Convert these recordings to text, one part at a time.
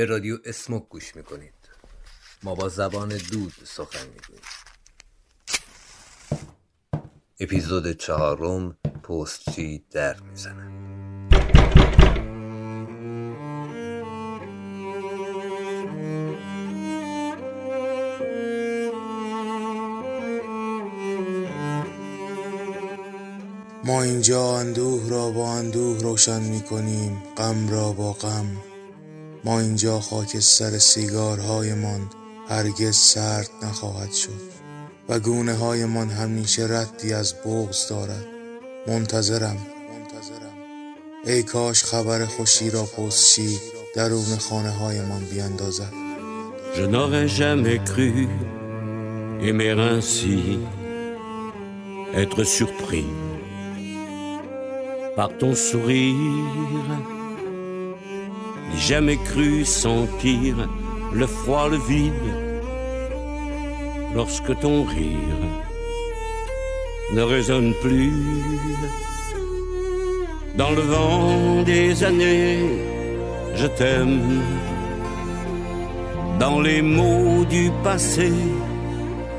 به رادیو اسموک گوش می‌کنید. ما با زبان دود سخن می‌گوییم. اپیزود چهارم پستچی در می‌زنه. ما اینجا اندوه را با اندوه روشن می کنیم غم را با غم. ما اینجا خاکستر سیگارهایمان هرگز سرد نخواهد شد و گونه هایمان همیشه ردی از بغز دارد. منتظرم. ای کاش خبر خوشی را پستچی درون خانه هایمان بیاندازد Je n'aurais jamais cru aimer ainsi, être surpris par ton sourire. N'ai jamais cru sentir le froid, le vide, lorsque ton rire ne résonne plus. Dans le vent des années, je t'aime. Dans les mots du passé,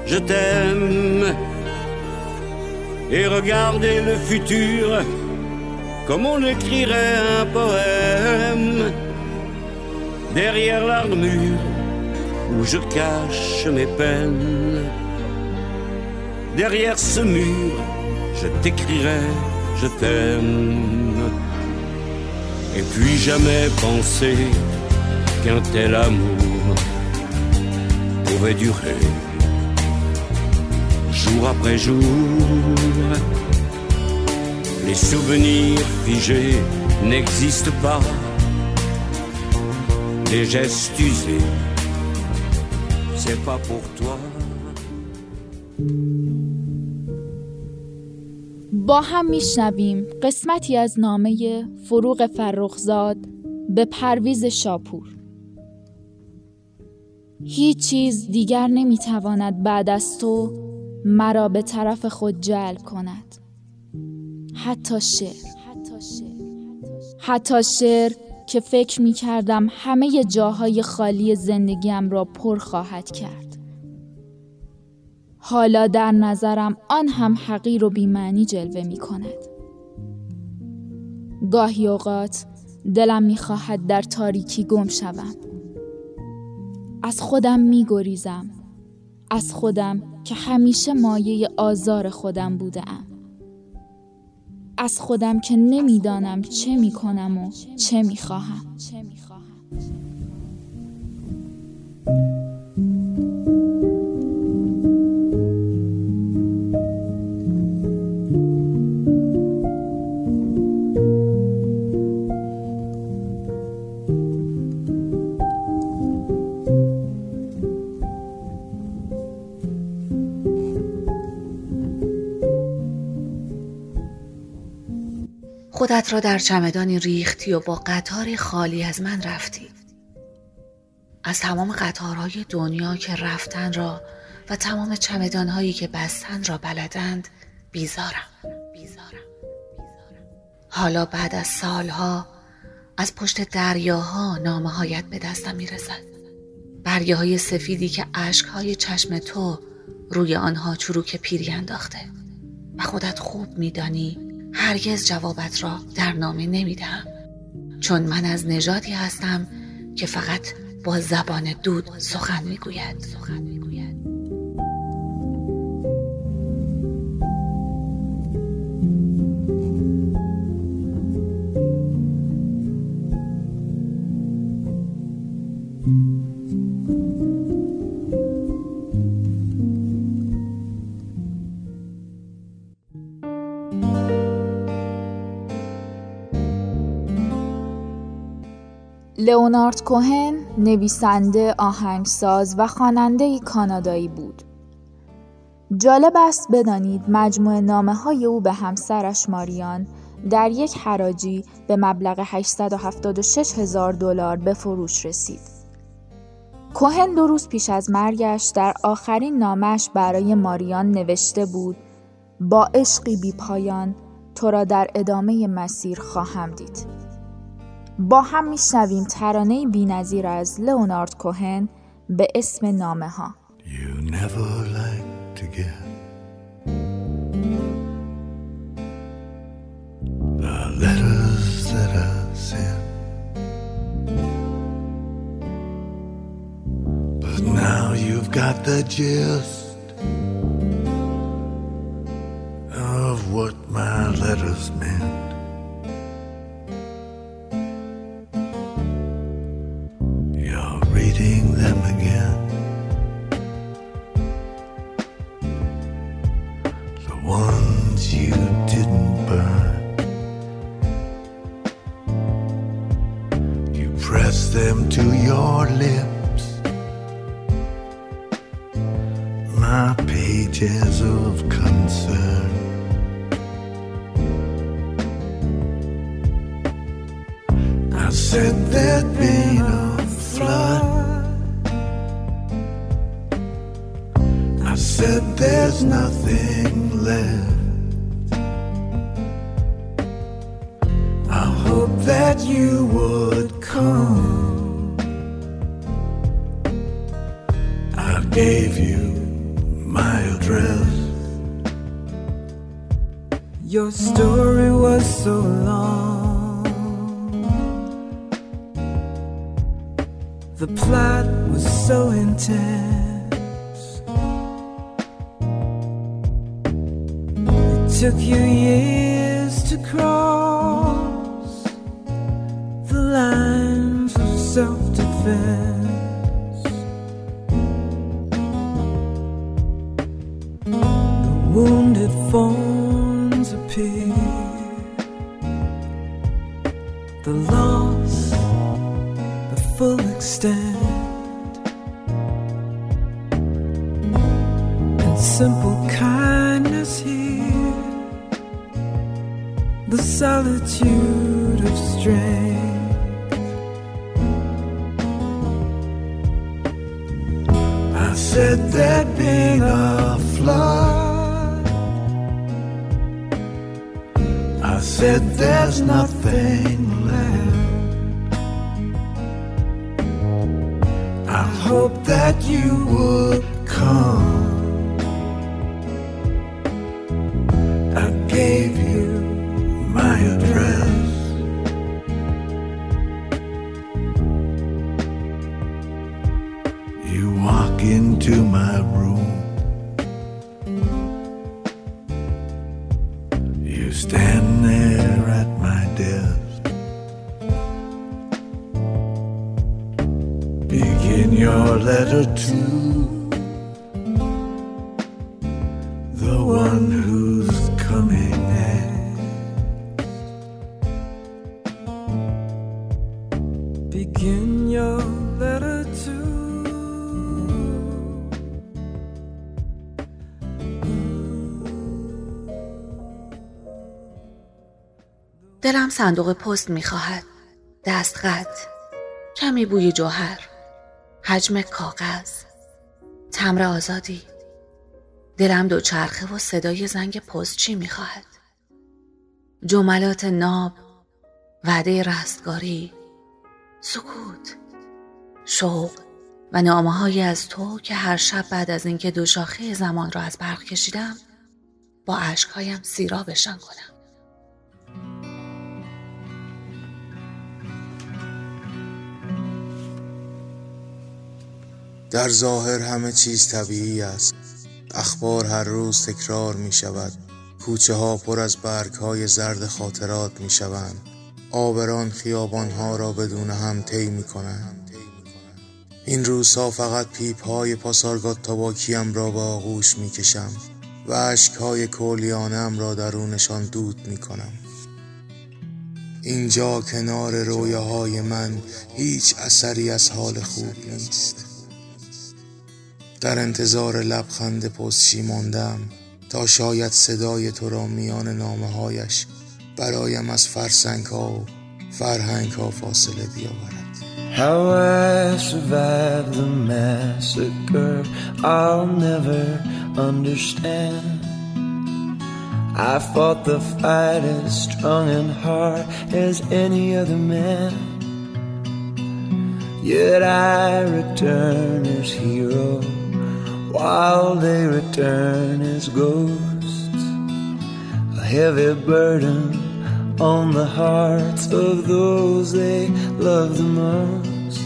je t'aime. Et regarder le futur comme on écrirait un poème derrière l'armure où je cache mes peines. Derrière ce mur, je t'écrirai, je t'aime. Et puis jamais penser qu'un tel amour pouvait durer jour après jour. Les souvenirs figés n'existent pas. Les gestes usés, c'est pas pour toi. با هم میشنویم. قسمتی از نامه فروغ فرخزاد به پرویز شاپور. هیچ چیز دیگر نمی‌تواند بعد از تو مرا به طرف خود جلب کند. حتی شعر. حتی شعر. که فکر می کردم همه جاهای خالی زندگیم را پر خواهد کرد. حالا در نظرم آن هم حقیر و بیمعنی جلوه می کند گاهی اوقات دلم می خواهد در تاریکی گم شوم. از خودم می گریزم از خودم که همیشه مایه آزار خودم بودم از خودم که نمی‌دانم چه می کنم و چه می خواهم خودت را در چمدانی ریختی و با قطاری خالی از من رفتی. از تمام قطارهای دنیا که رفتن را و تمام چمدانهایی که بستن را بلدند بیزارم. بیزارم. حالا بعد از سالها از پشت دریاها نامه هایت به دستم می‌رسد. برگه های سفیدی که های چشم تو روی آنها چروک پیری انداخته. و خودت خوب میدانی هرگز جوابت را در نامه نمی‌دهم. چون من از نژادی هستم که فقط با زبان دود سخن می‌گوید. سخن می‌گوید. لئونارد کوهن نویسنده، آهنگساز و خواننده کانادایی بود. جالب است بدانید مجموع نامه های او به همسرش ماریان در یک حراجی به مبلغ 876 هزار دلار به فروش رسید. کوهن دو روز پیش از مرگش در آخرین نامش برای ماریان نوشته بود با عشقی بی پایان تو را در ادامه مسیر خواهم دید. با هم میشنویم ترانه بینظیر از لئونارد کوهن به اسم نامه ها You never like to get the letters that I sent. But now you've got the gist of what my letters meant. That you would come. I gave you my address. Your story was so long. The plot was so intense. It took you years to cross 分。Said there'd been a flood. I said there's nothing left. I hope that you would come. I gave دلم صندوق پست می‌خواهد. دستخط کمی بوی جوهر. حجم کاغذ. تمر آزادی. دلم دوچرخه و صدای زنگ پست چی می‌خواهد. جملات ناب. وعده رستگاری. سکوت. شوق. و نامه از تو که هر شب بعد از اینکه دو شاخه زمان را از برق کشیدم با اشکهایم سیرابشان کنم. در ظاهر همه چیز طبیعی است. اخبار هر روز تکرار می شود. کوچه ها پر از برگ های زرد خاطرات می شوند. آبران خیابان ها را بدون هم طی می کنند. این روزها فقط پیپ های پاسارگاد تاباکیم را به آغوش می کشم و اشک های کولیانم را درونشان دود می کنم. اینجا کنار رویاهای من هیچ اثری از حال خوب نیست. در انتظار لبخند پستچی ماندم تا شاید صدای تو را میان نامه هایش برایم از فرسنگ ها و فرهنگ ها فاصله بیاورد How I survived the massacre, I'll never understand. I fought the fight as strong and hard as any other man. Yet I return as hero while they return as ghosts. A heavy burden on the hearts of those they love the most.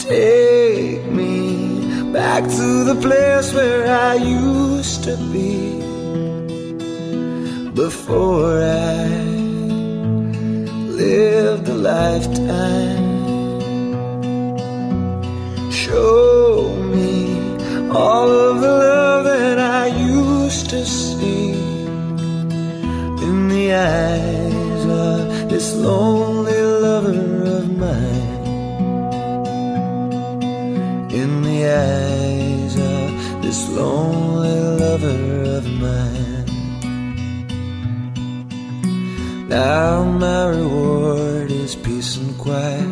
Take me back to the place where I used to be before I lived a lifetime. Show all of the love that I used to see in the eyes of this lonely lover of mine. In the eyes of this lonely lover of mine. Now my reward is peace and quiet.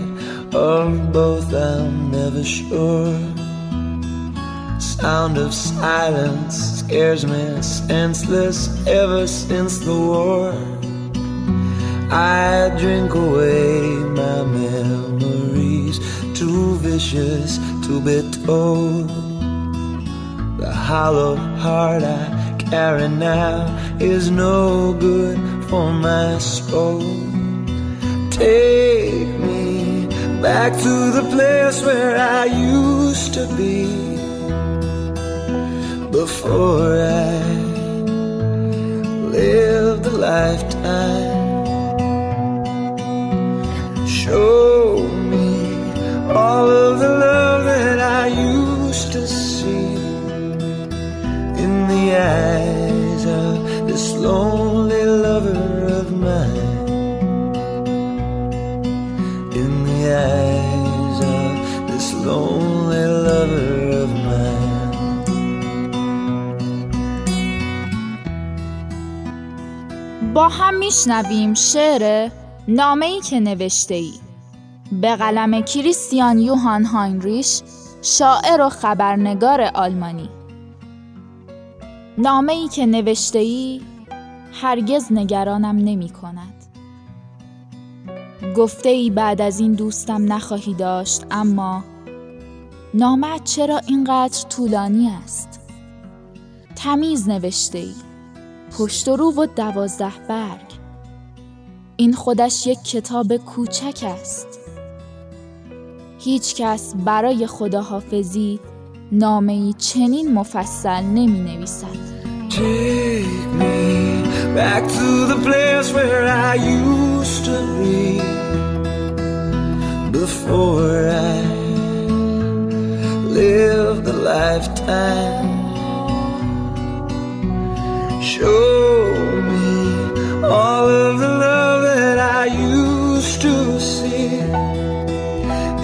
Of both I'm never sure. Sound of silence scares me senseless ever since the war. I drink away my memories, too vicious to be told. The hollow heart I carry now is no good for my soul. Take me back to the place where I used to be before I lived a lifetime. Show me all of the love that I used to see in the eyes of this lonely lover of mine. In the eyes با هم میشنویم شعر نامه ای که نوشته ای به قلم کریستیان یوهان هاینریش شاعر و خبرنگار آلمانی. نامه ای که نوشته ای هرگز نگرانم نمی کند گفته ای بعد از این دوستم نخواهی داشت اما نامه چرا اینقدر طولانی است؟ تمیز نوشته ای پشت و رو و دوازده برگ. این خودش یک کتاب کوچک است. هیچ کس برای خداحافظی نامه ای چنین مفصل نمی نویسد Take me back to the place where I used to be before I lived a lifetime. Show me all of the love that I used to see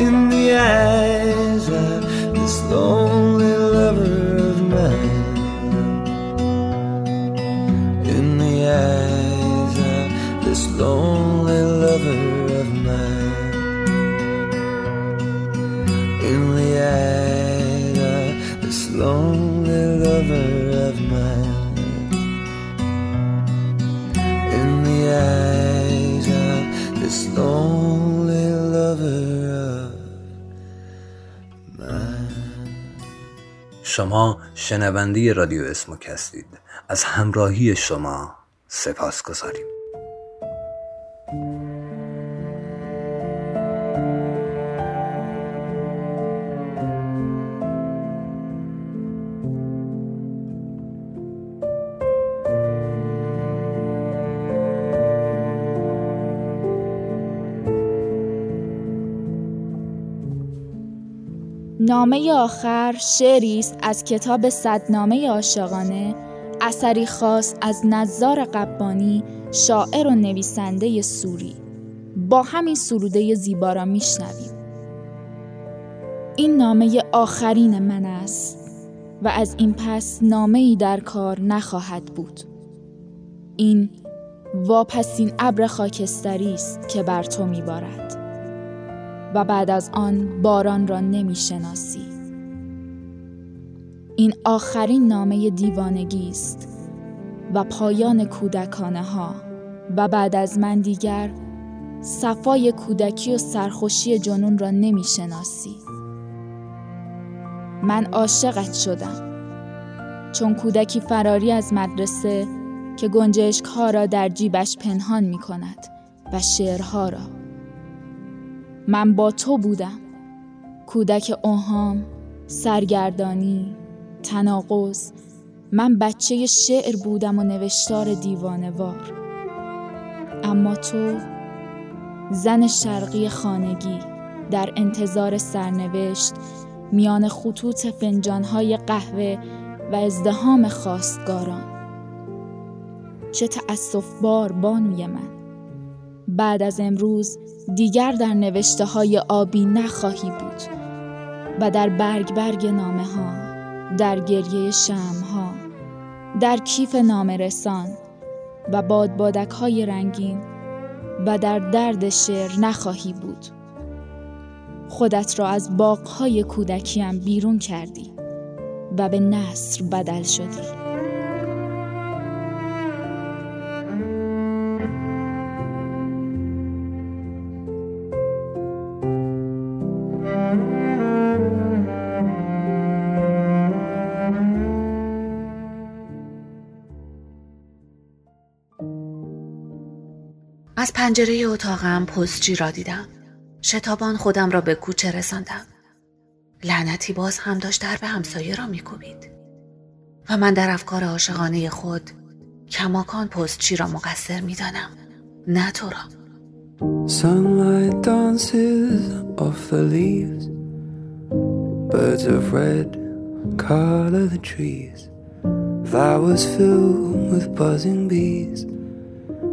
in the eyes of this lonely lover of mine. In the eyes of this lonely شما شنونده رادیو اسموک هستید. از همراهی شما سپاس گذاریم نامه آخر شعری است از کتاب صدنامه عاشقانه اثری خاص از نظار قبانی شاعر و نویسنده سوری. با همین سروده زیبا را میشنویم. این نامه آخرین من است و از این پس نامه ای در کار نخواهد بود. این واپسین ابر خاکستری است که بر تو میبارد. و بعد از آن باران را نمی‌شناسی. این آخرین نامه دیوانگی است و پایان کودکانه ها و بعد از من دیگر صفای کودکی و سرخوشی جنون را نمی‌شناسی. من عاشقت شدم. چون کودکی فراری از مدرسه که گنجشک ها را در جیبش پنهان می کند و شعرها را من با تو بودم. کودک اوهام سرگردانی تناقض. من بچه شعر بودم و نوشتار دیوانوار. اما تو زن شرقی خانگی در انتظار سرنوشت میان خطوط فنجانهای قهوه و ازدهام خواستگاران. چه تأصف بار بانوی من! بعد از امروز دیگر در نوشته های آبی نخواهی بود و در برگ برگ نامه ها در گریه شم ها در کیف نامرسان و بادبادک های رنگین و در درد شعر نخواهی بود. خودت را از باغهای کودکیم بیرون کردی و به نصر بدل شدی. پنجره اتاقم پستچی را دیدم شتابان خودم را به کوچه رساندم لعنتی باز هم داشت درب همسایه را میکوبید و من در افکار عاشقانه خود کماکان پستچی را مقصر می‌دانم نه تو را Sunlight dances off the leaves. Birds of red color the trees. Flowers filled with buzzing bees.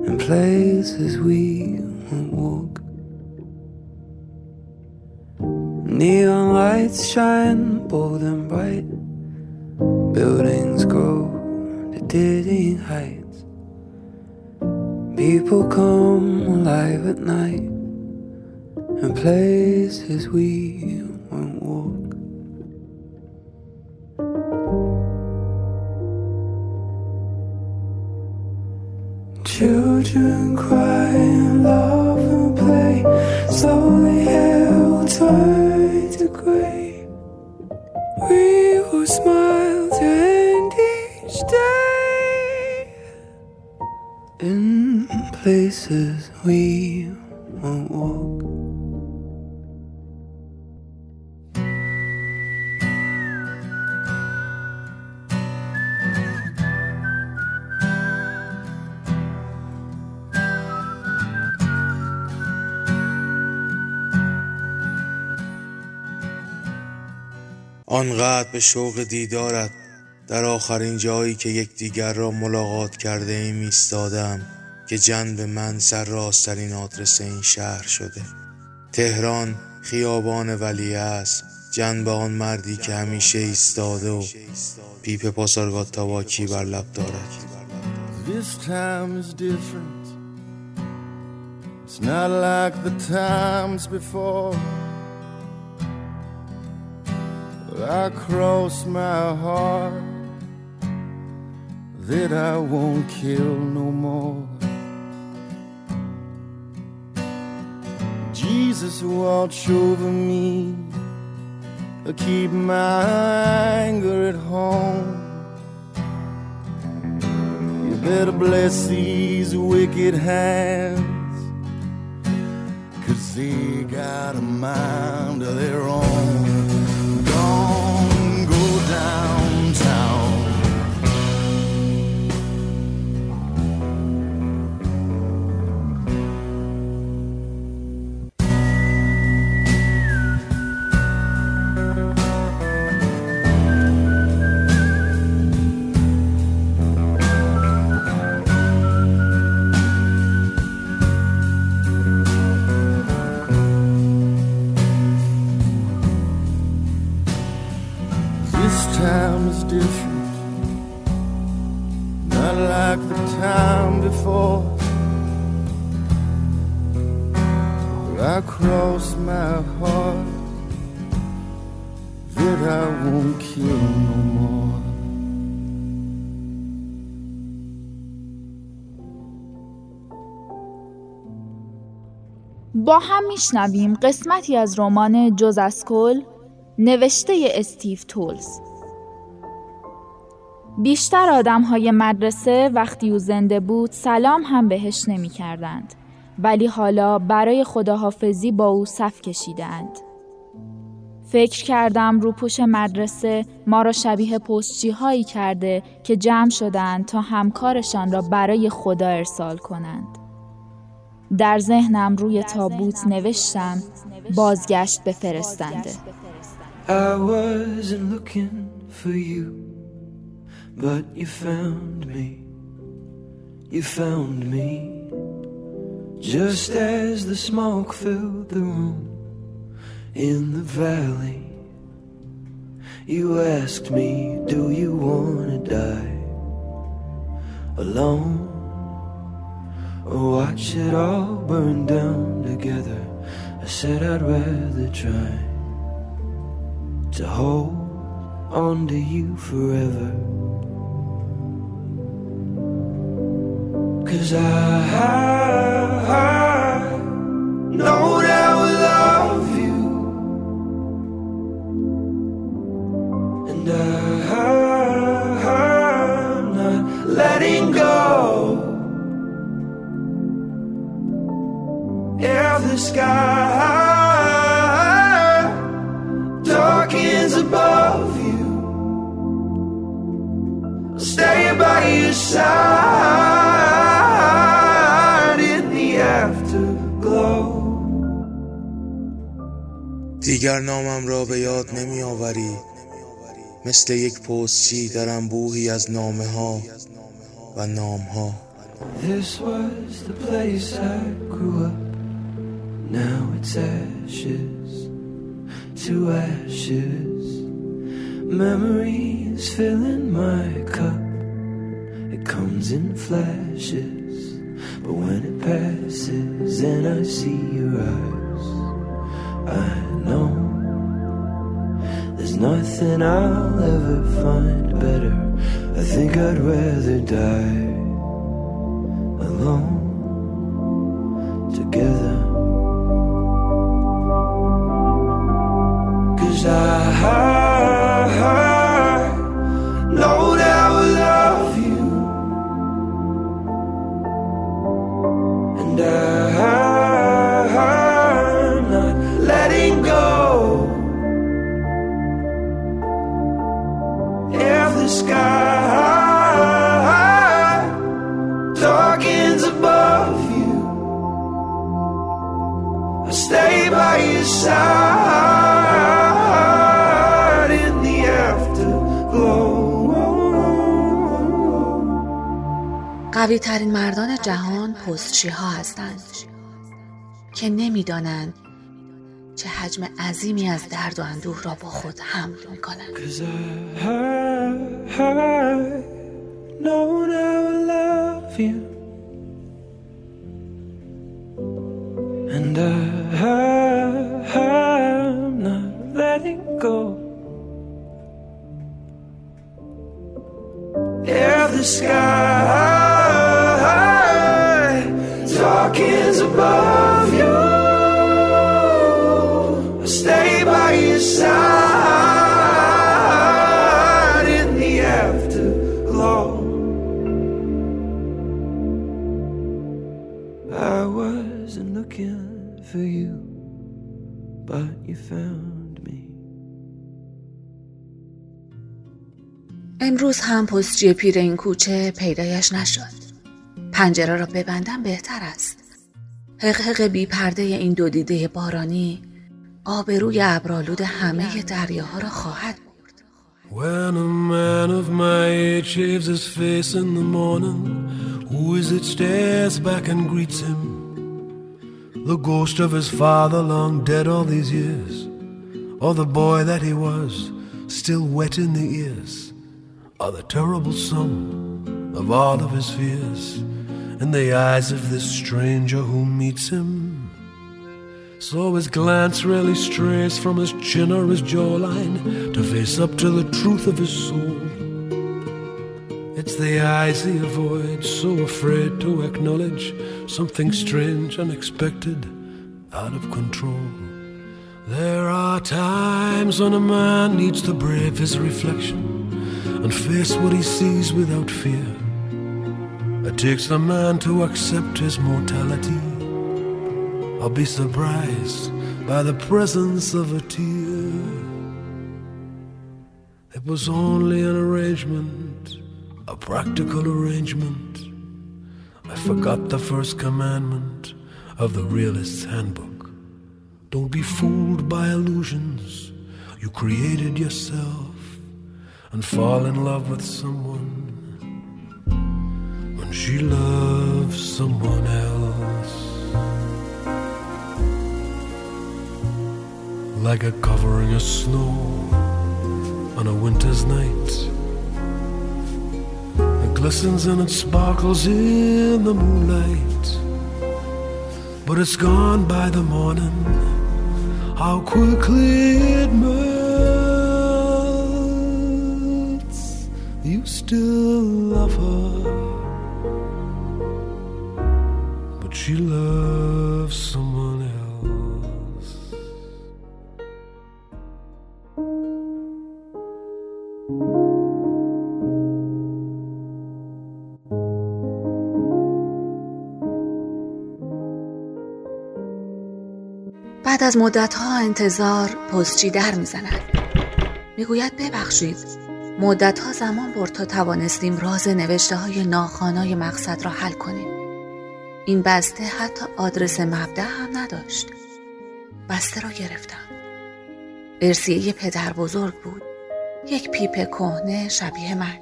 And places we won't walk. Neon lights shine bold and bright. Buildings grow to dizzying heights. People come alive at night. And places we Children cry and laugh and play. Slowly hair will turn to grey. We will smile to end each day. In places we won't walk. آنقدر به شوق دیدارت در آخرین جایی که یکدیگر را ملاقات کرده ایم ایستادم که جنب من سر راسترین آدرس این شهر شده تهران خیابان ولی است جنب آن مردی که همیشه ایستاده و پیپ پاسارگاد تاواکی بر لب دارد This time is different. It's not like the times before. I cross my heart that I won't kill no more. Jesus, watch over me. Keep my anger at home. You better bless these wicked hands. Cause they got a mind of their own. Time before. I cross my heart that I won't kill no more. با هم میشنویم قسمتی از رمان جز از کل نوشته استیو تولز بیشتر آدم های مدرسه وقتی او زنده بود سلام هم بهش نمی کردند. ولی حالا برای خداحافظی با او صف کشیدند. فکر کردم رو پوش مدرسه ما را شبیه پستچی هایی کرده که جمع شدند تا همکارشان را برای خدا ارسال کنند. در ذهنم روی تابوت نوشتم بازگشت به فرستنده. I wasn't looking for you, but you found me. You found me. Just as the smoke filled the room in the valley, you asked me, Do you want to die alone? Or watch it all burn down together? I said I'd rather try to hold on to you forever. Cause I, I know that I love you. And I, I'm not letting go. If the sky darkens above you, I'll stay by your side دیگر نامم را به یاد نمی آوری مثل یک پستچی در انبوهی از نامه ها و نام ها This was the place I grew up. Now it's ashes to ashes. Memories filling my cup. It comes in flashes, but when it passes and I see your eyes, I know there's nothing I'll ever find better. I think I'd rather die alone together. By your side in the afterglow. قوی ترین مردان جهان پستچی ها هستند که نمی‌دانند چه حجم عظیمی از درد و اندوه را با خود حمل می کنند. And I, I'm not letting go. If the sky darkens above you, I'll stay by your side امروز هم پستچی پیر این کوچه پیدایش نشد. پنجره را ببندم بهتر است. حقحق بی پرده این دو دیده بارانی آبروی ابرالود همه دریاها را خواهد برد. When a man of my age shaves his face in the morning, who is it stares back and greets him? The ghost of his father, long dead all these years, or the boy that he was, still wet in the ears, or the terrible sum of all of his fears in the eyes of this stranger who meets him? So his glance rarely strays from his chin or his jawline to face up to the truth of his soul. It's the eyes he avoids, so afraid to acknowledge something strange, unexpected, out of control. There are times when a man needs to brave his reflection and face what he sees without fear. It takes a man to accept his mortality or be surprised by the presence of a tear. It was only an arrangement, a practical arrangement. I forgot the first commandment of the realist's handbook. Don't be fooled by illusions. You created yourself and fall in love with someone when she loves someone else. Like a covering of snow on a winter's night. Glistens and it sparkles in the moonlight. But it's gone by the morning. How quickly it melts. You still love her. But she loves someone از مدتها انتظار پستچی در می‌زند. می‌گوید ببخشید مدتها زمان برد تا توانستیم راز نوشته های ناخانای مقصد را حل کنیم. این بسته حتی آدرس مبدع هم نداشت. بسته را گرفتم. ارسیه پدر بزرگ بود. یک پیپ کهنه شبیه من.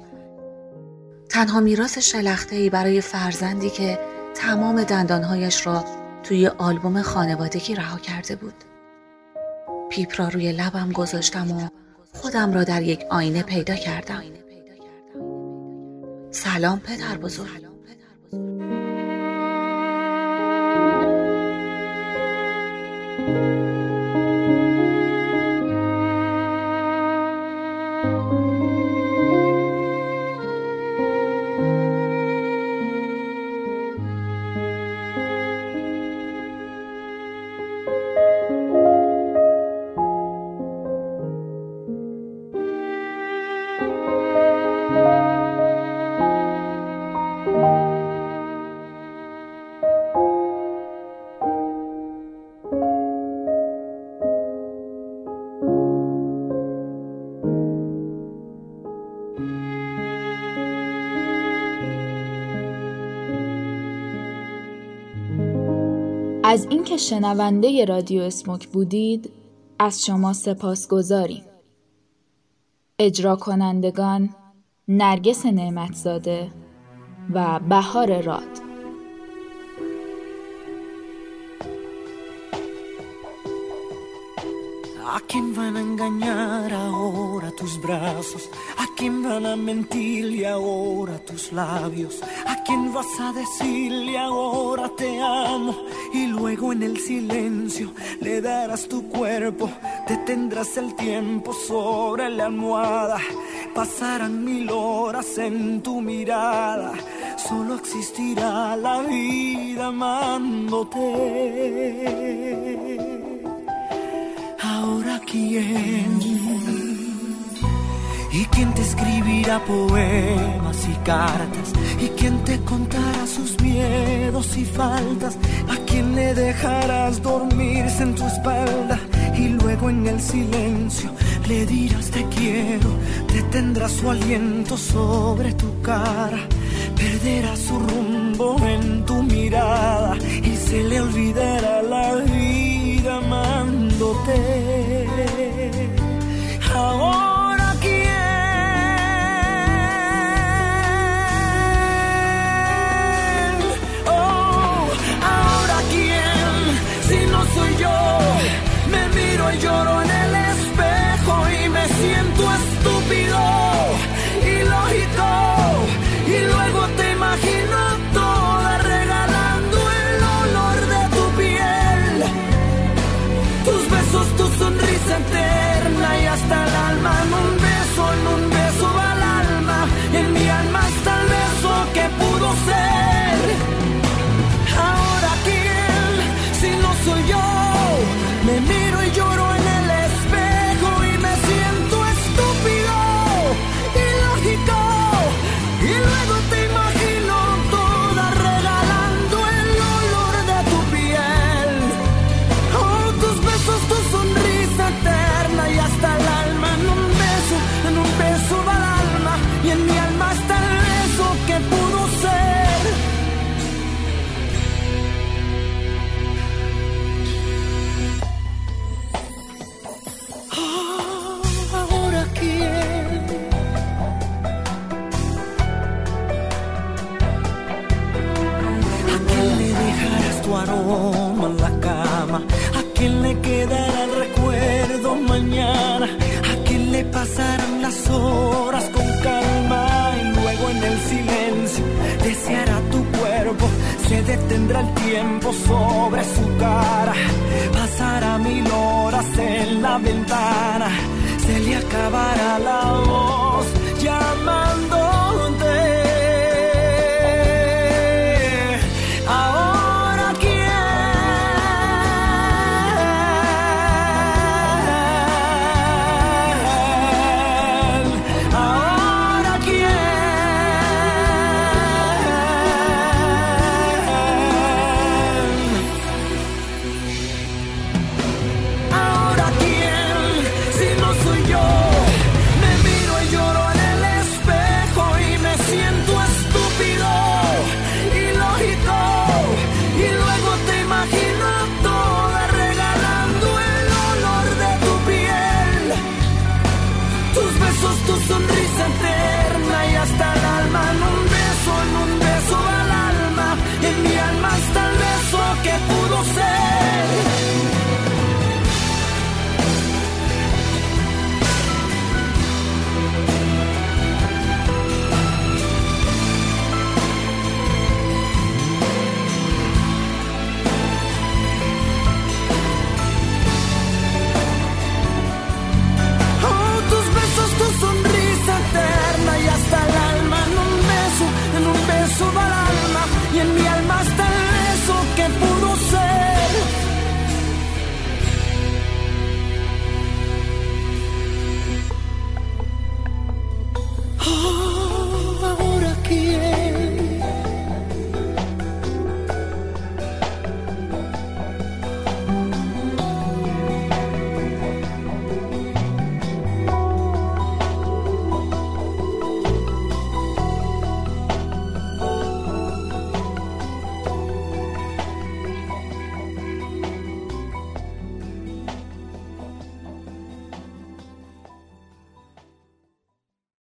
تنها میراث شلخته ای برای فرزندی که تمام دندانهایش را توی آلبوم خانوادگی رها کرده بود. پیپ را روی لبم گذاشتم و خودم را در یک آینه پیدا کردم. سلام پدر بزرگ. از اینکه شنونده رادیو اسموک بودید از شما سپاس گذاریم. اجرا کنندگان نرگس نعمتزاده و بهار راد quién van a engañar ahora tus brazos? ¿A quién van a mentirle ahora tus labios? ¿A quién vas a decirle ahora te amo? Y luego en el silencio le darás tu cuerpo, detendrás el tiempo sobre la almohada. Pasarán mil horas en tu mirada, solo existirá la vida amándote. Y quién te escribirá poemas y cartas y quién te contará sus miedos y faltas a quién le dejarás dormirse en tu espalda y luego en el silencio le dirás te quiero detendrá su aliento sobre tu cara. Perderá su rumbo en tu mirada y se le olvidará la vida amándote. tendrá el tiempo sobre su cara. Pasará mil horas en la ventana, se le acabará la